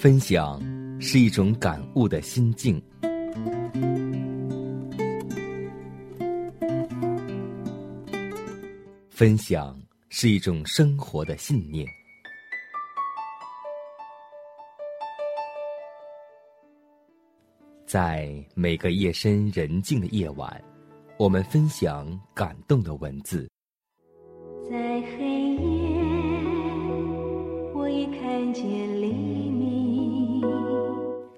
分享是一种感悟的心境，分享是一种生活的信念。在每个夜深人静的夜晚，我们分享感动的文字。在黑夜，我已看见黎明。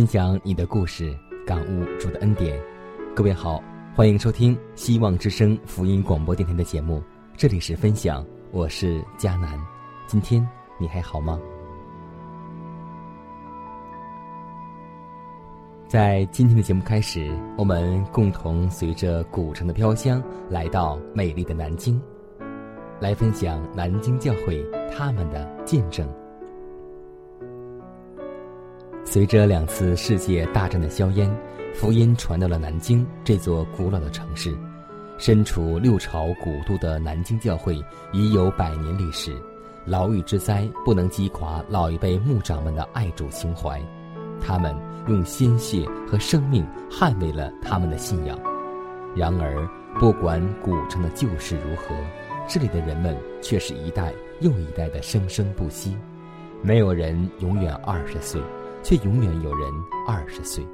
分享你的故事，感悟主的恩典。各位好，欢迎收听希望之声福音广播电台的节目，这里是分享，我是佳楠。今天你还好吗？在今天的节目开始，我们共同随着古城的飘香，来到美丽的南京，来分享南京教会他们的见证。随着两次世界大战的硝烟，福音传到了南京这座古老的城市。身处六朝古都的南京教会已有百年历史，牢狱之灾不能击垮老一辈牧长们的爱主情怀，他们用鲜血和生命捍卫了他们的信仰。然而，不管古城的旧事如何，这里的人们却是一代又一代的生生不息。没有人永远二十岁。却永远有人二十岁。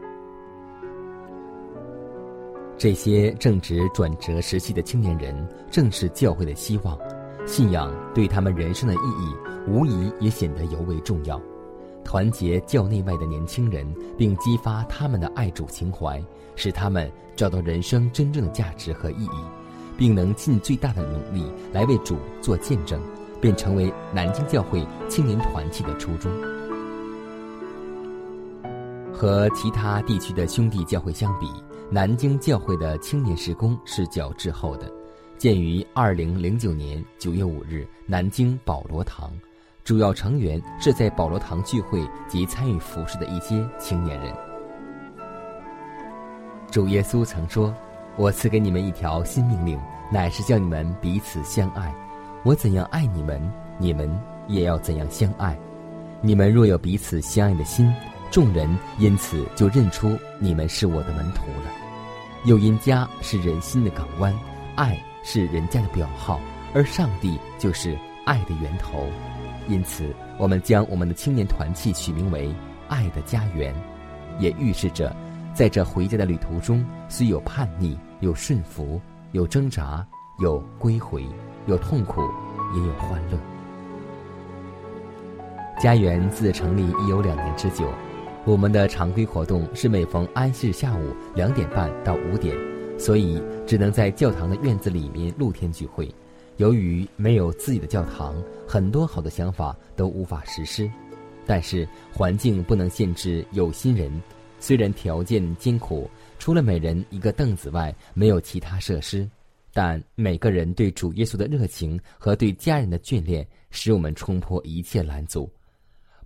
这些正值转折时期的青年人，正是教会的希望。信仰对他们人生的意义，无疑也显得尤为重要。团结教内外的年轻人，并激发他们的爱主情怀，使他们找到人生真正的价值和意义，并能尽最大的努力来为主做见证，便成为南京教会青年团契的初衷。和其他地区的兄弟教会相比，南京教会的青年时工是较滞后的。建于二零零九年九月五日，南京保罗堂，主要成员是在保罗堂聚会及参与服饰的一些青年人。主耶稣曾说：“我赐给你们一条新命令，乃是叫你们彼此相爱。我怎样爱你们，你们也要怎样相爱。你们若有彼此相爱的心。”众人因此就认出你们是我的门徒了。又因家是人心的港湾，爱是人家的表号，而上帝就是爱的源头。因此，我们将我们的青年团契取名为“爱的家园”，也预示着，在这回家的旅途中，虽有叛逆，有顺服，有挣扎，有归回，有痛苦，也有欢乐。家园自成立已有两年之久。我们的常规活动是每逢安息日下午两点半到五点，所以只能在教堂的院子里面露天聚会。由于没有自己的教堂，很多好的想法都无法实施。但是环境不能限制有心人，虽然条件艰苦，除了每人一个凳子外，没有其他设施，但每个人对主耶稣的热情和对家人的眷恋，使我们冲破一切拦阻。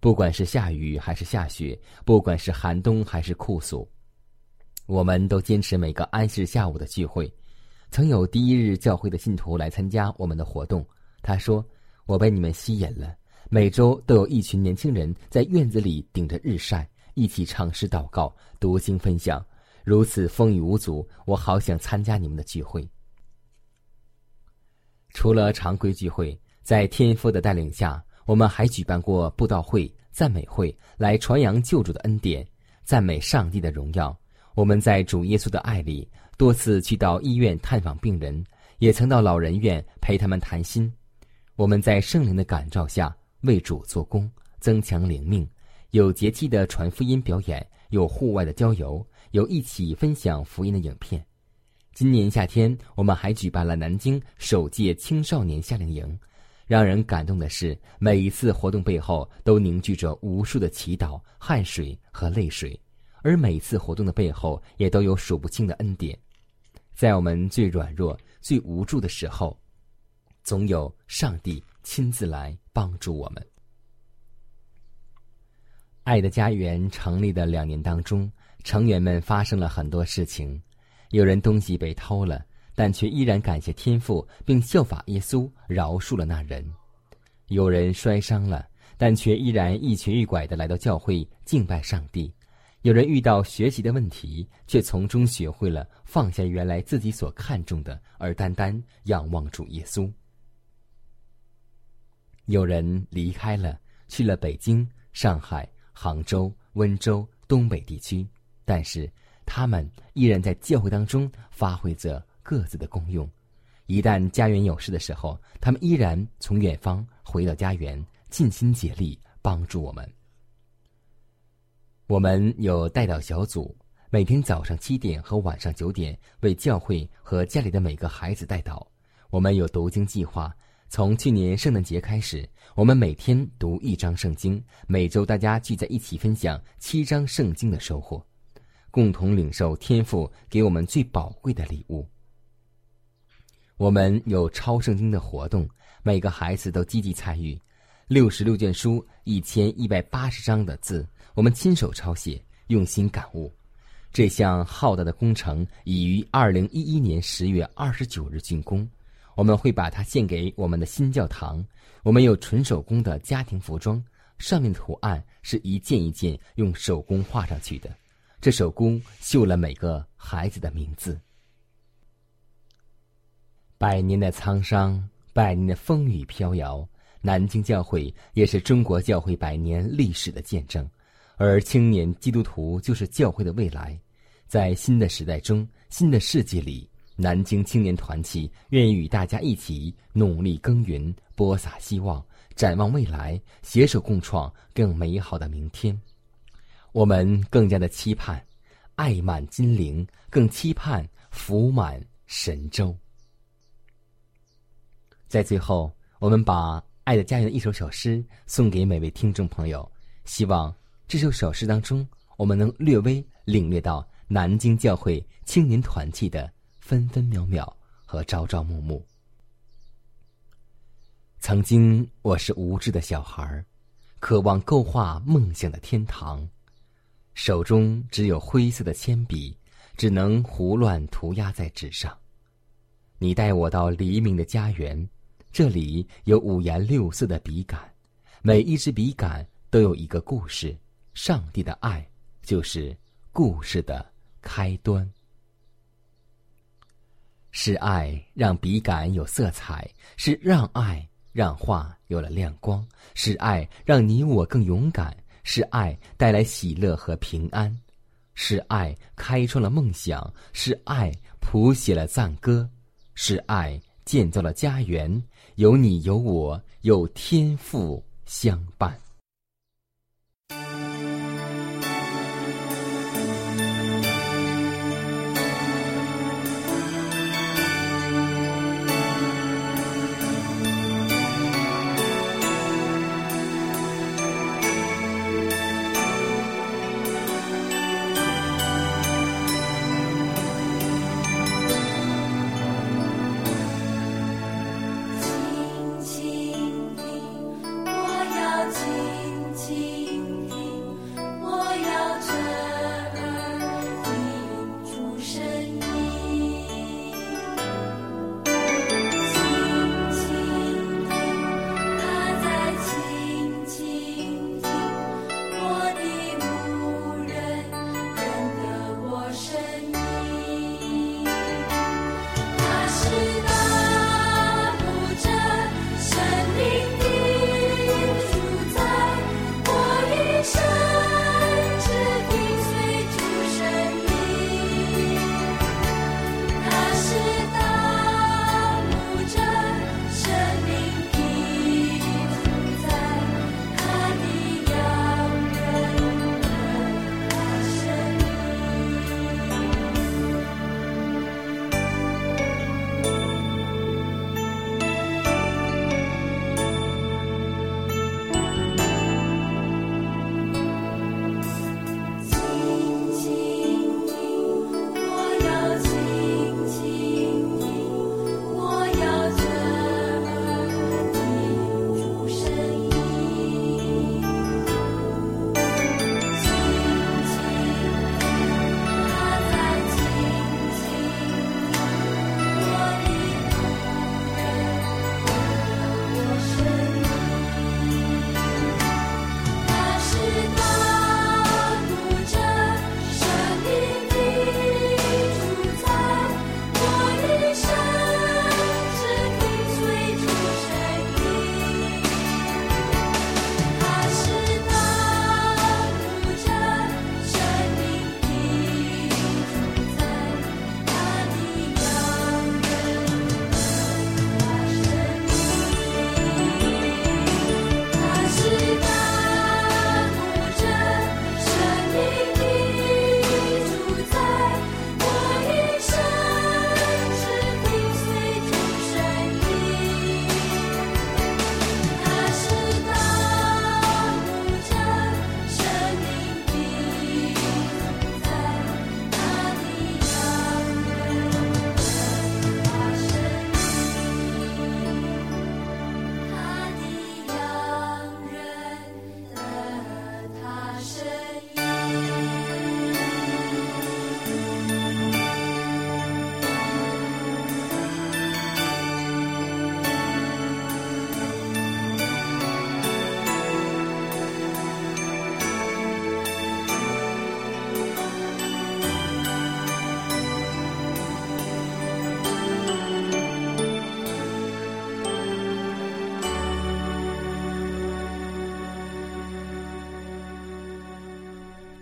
不管是下雨还是下雪，不管是寒冬还是酷暑，我们都坚持每个安息下午的聚会。曾有第一日教会的信徒来参加我们的活动，他说：“我被你们吸引了。每周都有一群年轻人在院子里顶着日晒，一起唱诗、祷告、读经、分享，如此风雨无阻。我好想参加你们的聚会。”除了常规聚会，在天父的带领下。我们还举办过布道会、赞美会，来传扬救主的恩典，赞美上帝的荣耀。我们在主耶稣的爱里，多次去到医院探访病人，也曾到老人院陪他们谈心。我们在圣灵的感召下为主做工，增强灵命，有节气的传福音表演，有户外的郊游，有一起分享福音的影片。今年夏天，我们还举办了南京首届青少年夏令营。让人感动的是，每一次活动背后都凝聚着无数的祈祷、汗水和泪水，而每次活动的背后也都有数不清的恩典。在我们最软弱、最无助的时候，总有上帝亲自来帮助我们。爱的家园成立的两年当中，成员们发生了很多事情，有人东西被偷了。但却依然感谢天父，并效法耶稣，饶恕了那人。有人摔伤了，但却依然一瘸一拐的来到教会敬拜上帝。有人遇到学习的问题，却从中学会了放下原来自己所看重的，而单单仰望主耶稣。有人离开了，去了北京、上海、杭州、温州、东北地区，但是他们依然在教会当中发挥着。各自的功用，一旦家园有事的时候，他们依然从远方回到家园，尽心竭力帮助我们。我们有代祷小组，每天早上七点和晚上九点为教会和家里的每个孩子代祷。我们有读经计划，从去年圣诞节开始，我们每天读一章圣经，每周大家聚在一起分享七章圣经的收获，共同领受天赋给我们最宝贵的礼物。我们有抄圣经的活动，每个孩子都积极参与。六十六卷书，一千一百八十章的字，我们亲手抄写，用心感悟。这项浩大的工程已于二零一一年十月二十九日竣工。我们会把它献给我们的新教堂。我们有纯手工的家庭服装，上面的图案是一件一件用手工画上去的。这手工绣了每个孩子的名字。百年的沧桑，百年的风雨飘摇，南京教会也是中国教会百年历史的见证。而青年基督徒就是教会的未来，在新的时代中、新的世界里，南京青年团契愿意与大家一起努力耕耘，播撒希望，展望未来，携手共创更美好的明天。我们更加的期盼爱满金陵，更期盼福满神州。在最后，我们把《爱的家园》的一首小诗送给每位听众朋友，希望这首小诗当中，我们能略微领略到南京教会青年团契的分分秒秒和朝朝暮暮。曾经，我是无知的小孩渴望构画梦想的天堂，手中只有灰色的铅笔，只能胡乱涂鸦在纸上。你带我到黎明的家园。这里有五颜六色的笔杆，每一支笔杆都有一个故事。上帝的爱就是故事的开端。是爱让笔杆有色彩，是让爱让画有了亮光，是爱让你我更勇敢，是爱带来喜乐和平安，是爱开创了梦想，是爱谱写了赞歌，是爱建造了家园。有你有我有天赋相伴。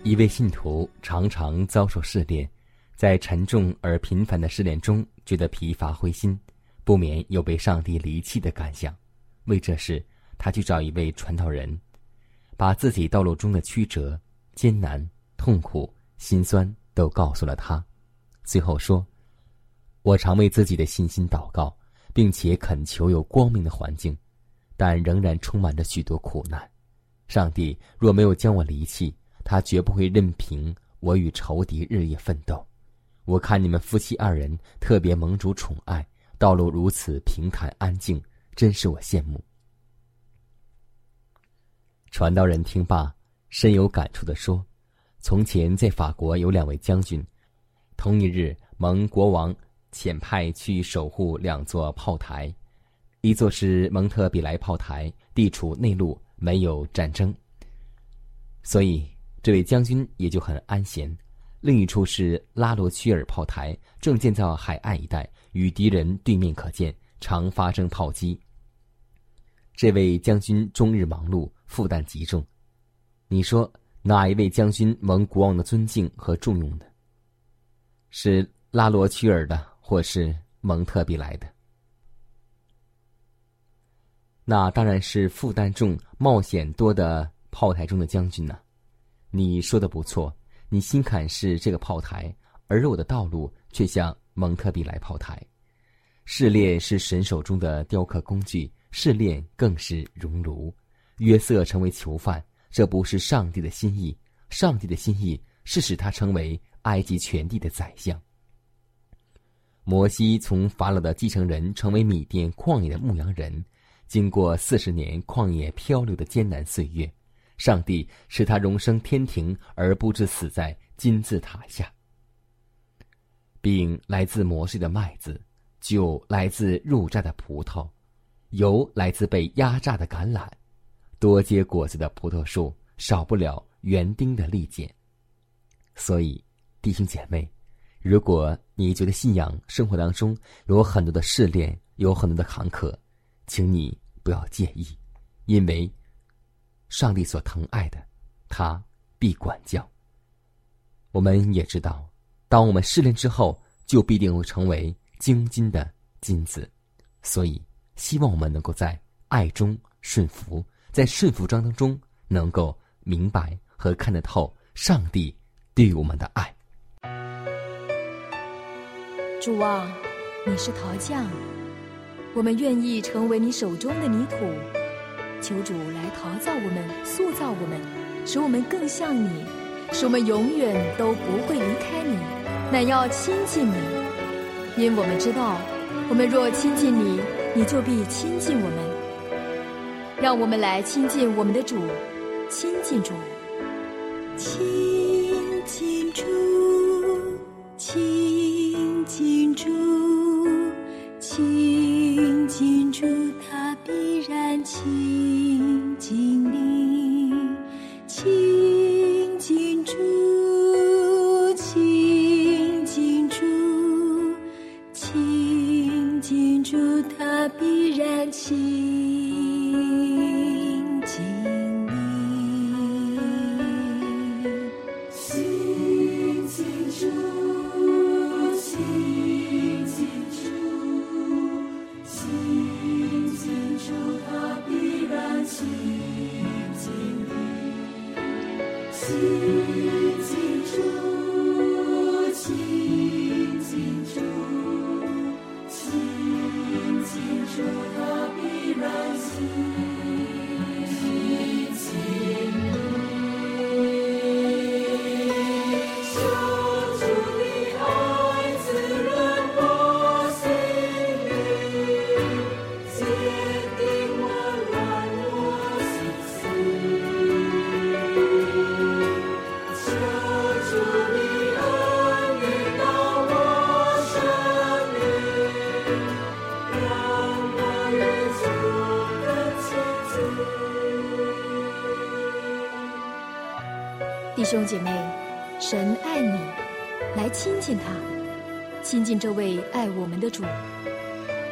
一位信徒常常遭受试炼，在沉重而频繁的试炼中，觉得疲乏灰心，不免有被上帝离弃的感想。为这事，他去找一位传道人，把自己道路中的曲折、艰难、痛苦、心酸都告诉了他。最后说：“我常为自己的信心祷告，并且恳求有光明的环境，但仍然充满着许多苦难。上帝若没有将我离弃，他绝不会任凭我与仇敌日夜奋斗。我看你们夫妻二人特别蒙主宠爱，道路如此平坦安静，真是我羡慕。”传道人听罢，深有感触的说：“从前在法国有两位将军。”同一日，蒙国王遣派去守护两座炮台，一座是蒙特比莱炮台，地处内陆，没有战争，所以这位将军也就很安闲；另一处是拉罗屈尔炮台，正建造海岸一带，与敌人对面可见，常发生炮击。这位将军终日忙碌，负担极重。你说哪一位将军蒙国王的尊敬和重用的？是拉罗屈尔的，或是蒙特比莱的？那当然是负担重、冒险多的炮台中的将军呢。你说的不错，你心坎是这个炮台，而我的道路却像蒙特比莱炮台。试炼是神手中的雕刻工具，试炼更是熔炉。约瑟成为囚犯，这不是上帝的心意。上帝的心意是使他成为。埃及全地的宰相，摩西从法老的继承人成为米甸旷野的牧羊人，经过四十年旷野漂流的艰难岁月，上帝使他荣升天庭，而不致死在金字塔下，并来自摩西的麦子，酒来自入榨的葡萄，油来自被压榨的橄榄，多结果子的葡萄树少不了园丁的利剑，所以。弟兄姐妹，如果你觉得信仰生活当中有很多的试炼，有很多的坎坷，请你不要介意，因为上帝所疼爱的，他必管教。我们也知道，当我们试炼之后，就必定会成为精金的金子。所以，希望我们能够在爱中顺服，在顺服当中能够明白和看得透上帝对我们的爱。主啊，你是陶匠，我们愿意成为你手中的泥土，求主来陶造我们，塑造我们，使我们更像你，使我们永远都不会离开你，乃要亲近你，因我们知道，我们若亲近你，你就必亲近我们。让我们来亲近我们的主，亲近主，亲兄姐妹，神爱你，来亲近他，亲近这位爱我们的主，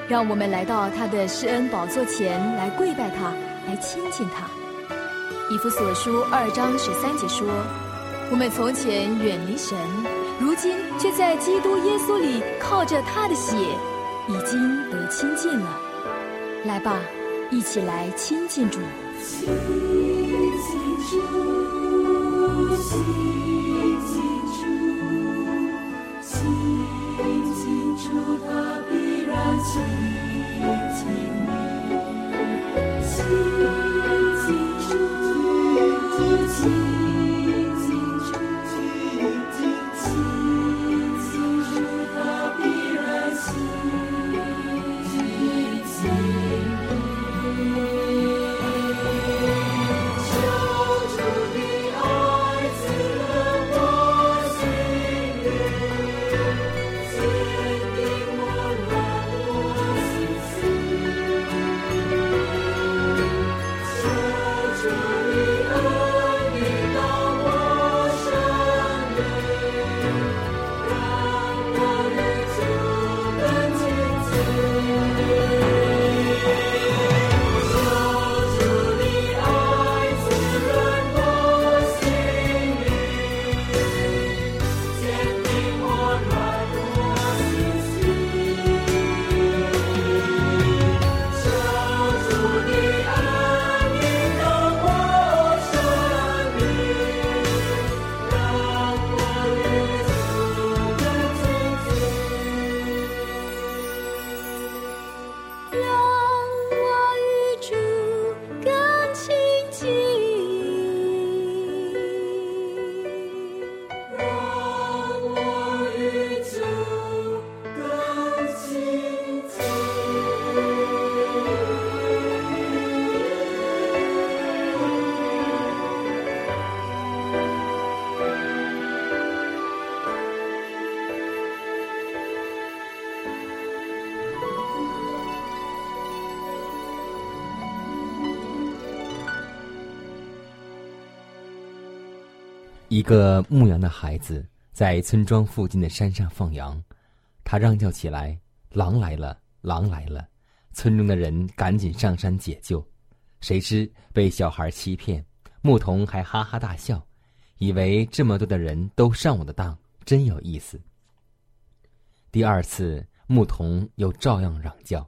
让我们来到他的施恩宝座前来跪拜他，来亲近他。以弗所书二章十三节说：“我们从前远离神，如今却在基督耶稣里靠着他的血，已经得亲近了。来吧，一起来。亲近主，心清楚心清楚它必然亲亲你心清楚一个牧羊的孩子在村庄附近的山上放羊，他嚷叫起来：“狼来了！狼来了！”村中的人赶紧上山解救，谁知被小孩欺骗，牧童还哈哈大笑，以为这么多的人都上我的当，真有意思。第二次，牧童又照样嚷叫，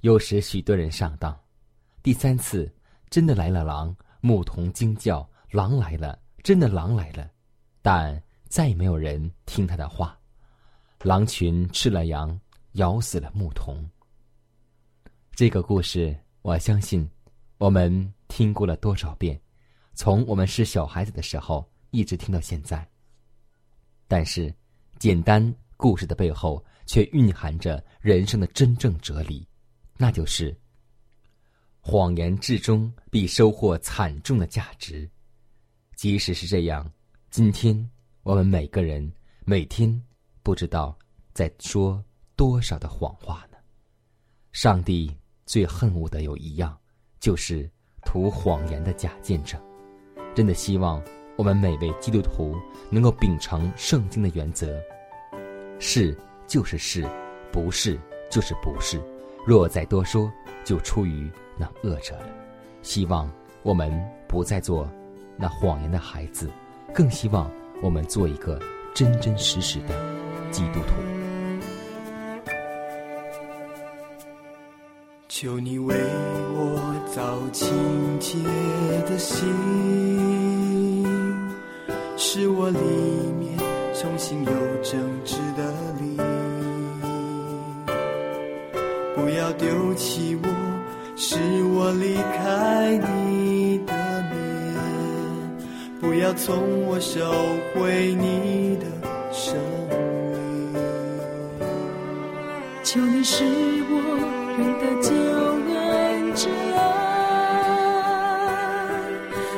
又使许多人上当。第三次，真的来了狼，牧童惊叫：“狼来了！”真的狼来了，但再也没有人听他的话。狼群吃了羊，咬死了牧童。这个故事，我相信我们听过了多少遍，从我们是小孩子的时候一直听到现在。但是，简单故事的背后却蕴含着人生的真正哲理，那就是：谎言至终必收获惨重的价值。即使是这样，今天我们每个人每天不知道在说多少的谎话呢？上帝最恨恶的有一样，就是图谎言的假见证。真的希望我们每位基督徒能够秉承圣经的原则：是就是是，不是就是不是。若再多说，就出于那恶者了。希望我们不再做。那谎言的孩子，更希望我们做一个真真实实的基督徒。求你为我造清洁的心，使我里面重新有正直的灵。不要丢弃我，使我离开你。不要从我收回你的生命，求你使我认得救恩之恩，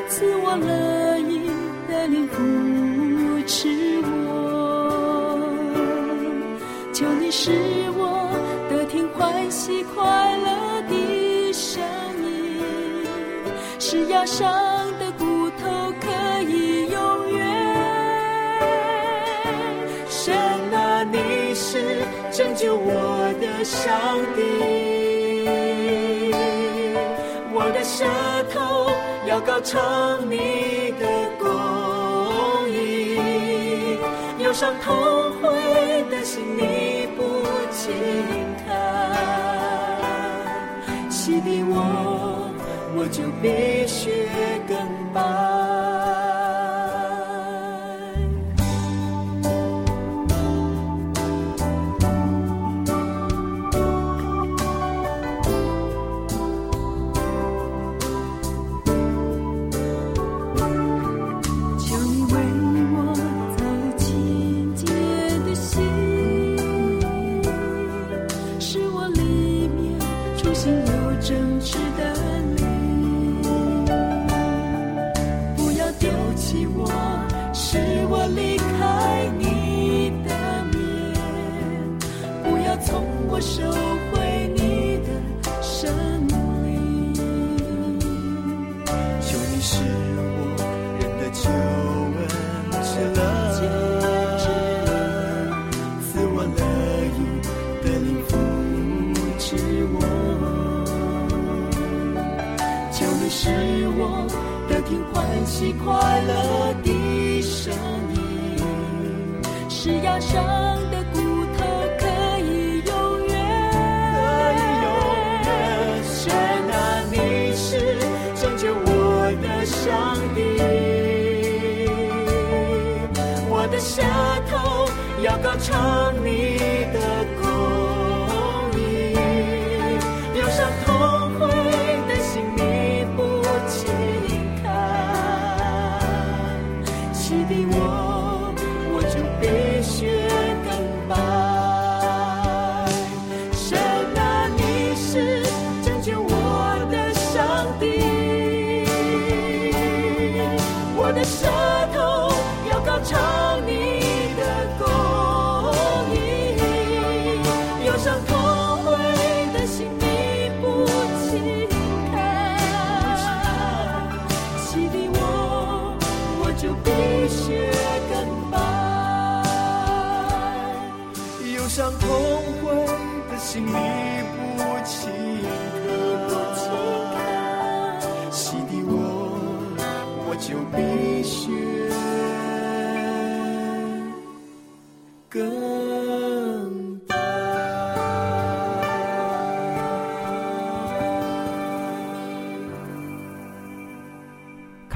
赐我乐意的灵扶持我。求你使我得听欢喜快乐的声音，是要上。我的上帝，我的舌头要高唱你的功忧伤痛悔的心你不轻看，洗涤我，我就必须更白。喜快乐的声音，是压伤的骨头可以永远可以永远。谢娜，你是拯救我的上帝，我的舌头要高唱你。的舌头要高唱。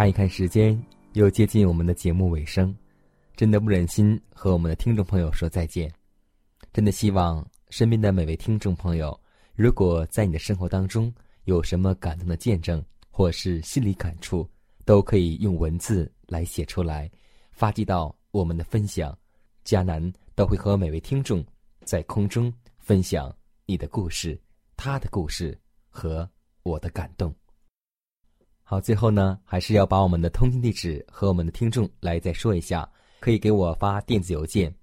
看一看时间，又接近我们的节目尾声，真的不忍心和我们的听众朋友说再见。真的希望身边的每位听众朋友，如果在你的生活当中有什么感动的见证，或是心理感触，都可以用文字来写出来，发寄到我们的分享。迦南都会和每位听众在空中分享你的故事、他的故事和我的感动。好，最后呢，还是要把我们的通信地址和我们的听众来再说一下。可以给我发电子邮件，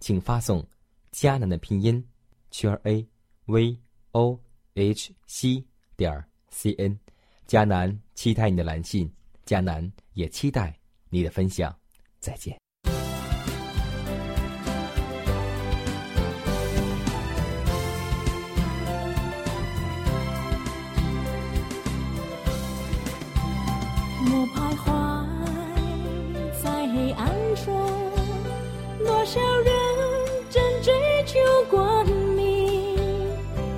请发送“迦南”的拼音圈 a v o h c 点 c n。迦南期待你的来信，迦南也期待你的分享。再见。多少人正追求光明，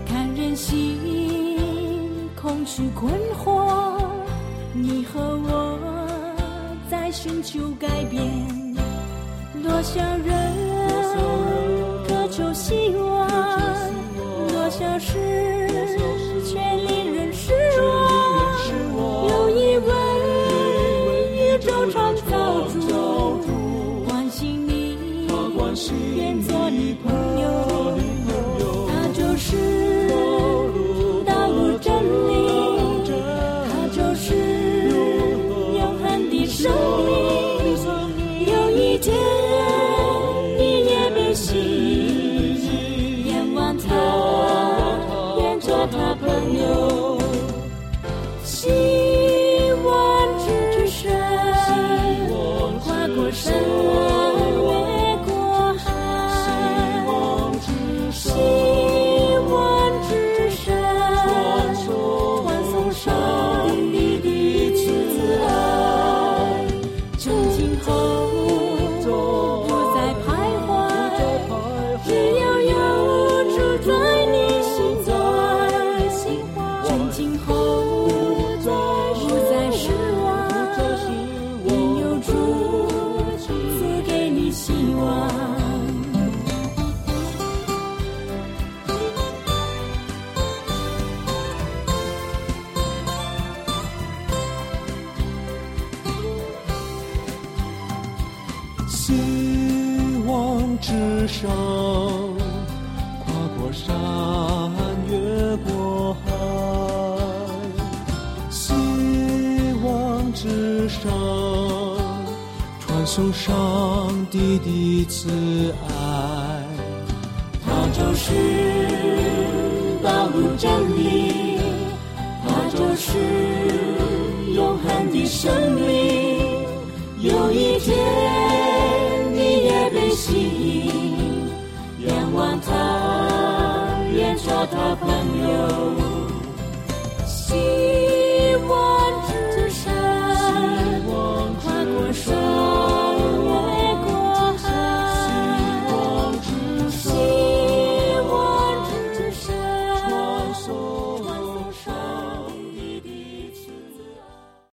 看人心空虚困惑。你和我在寻求改变，多少人渴求希望，多少事上，跨过山，越过海。希望之上，传送上帝的慈爱。它就是道路真理，它就是永恒的生命。有一天，做他朋友。希望之山，跨过山。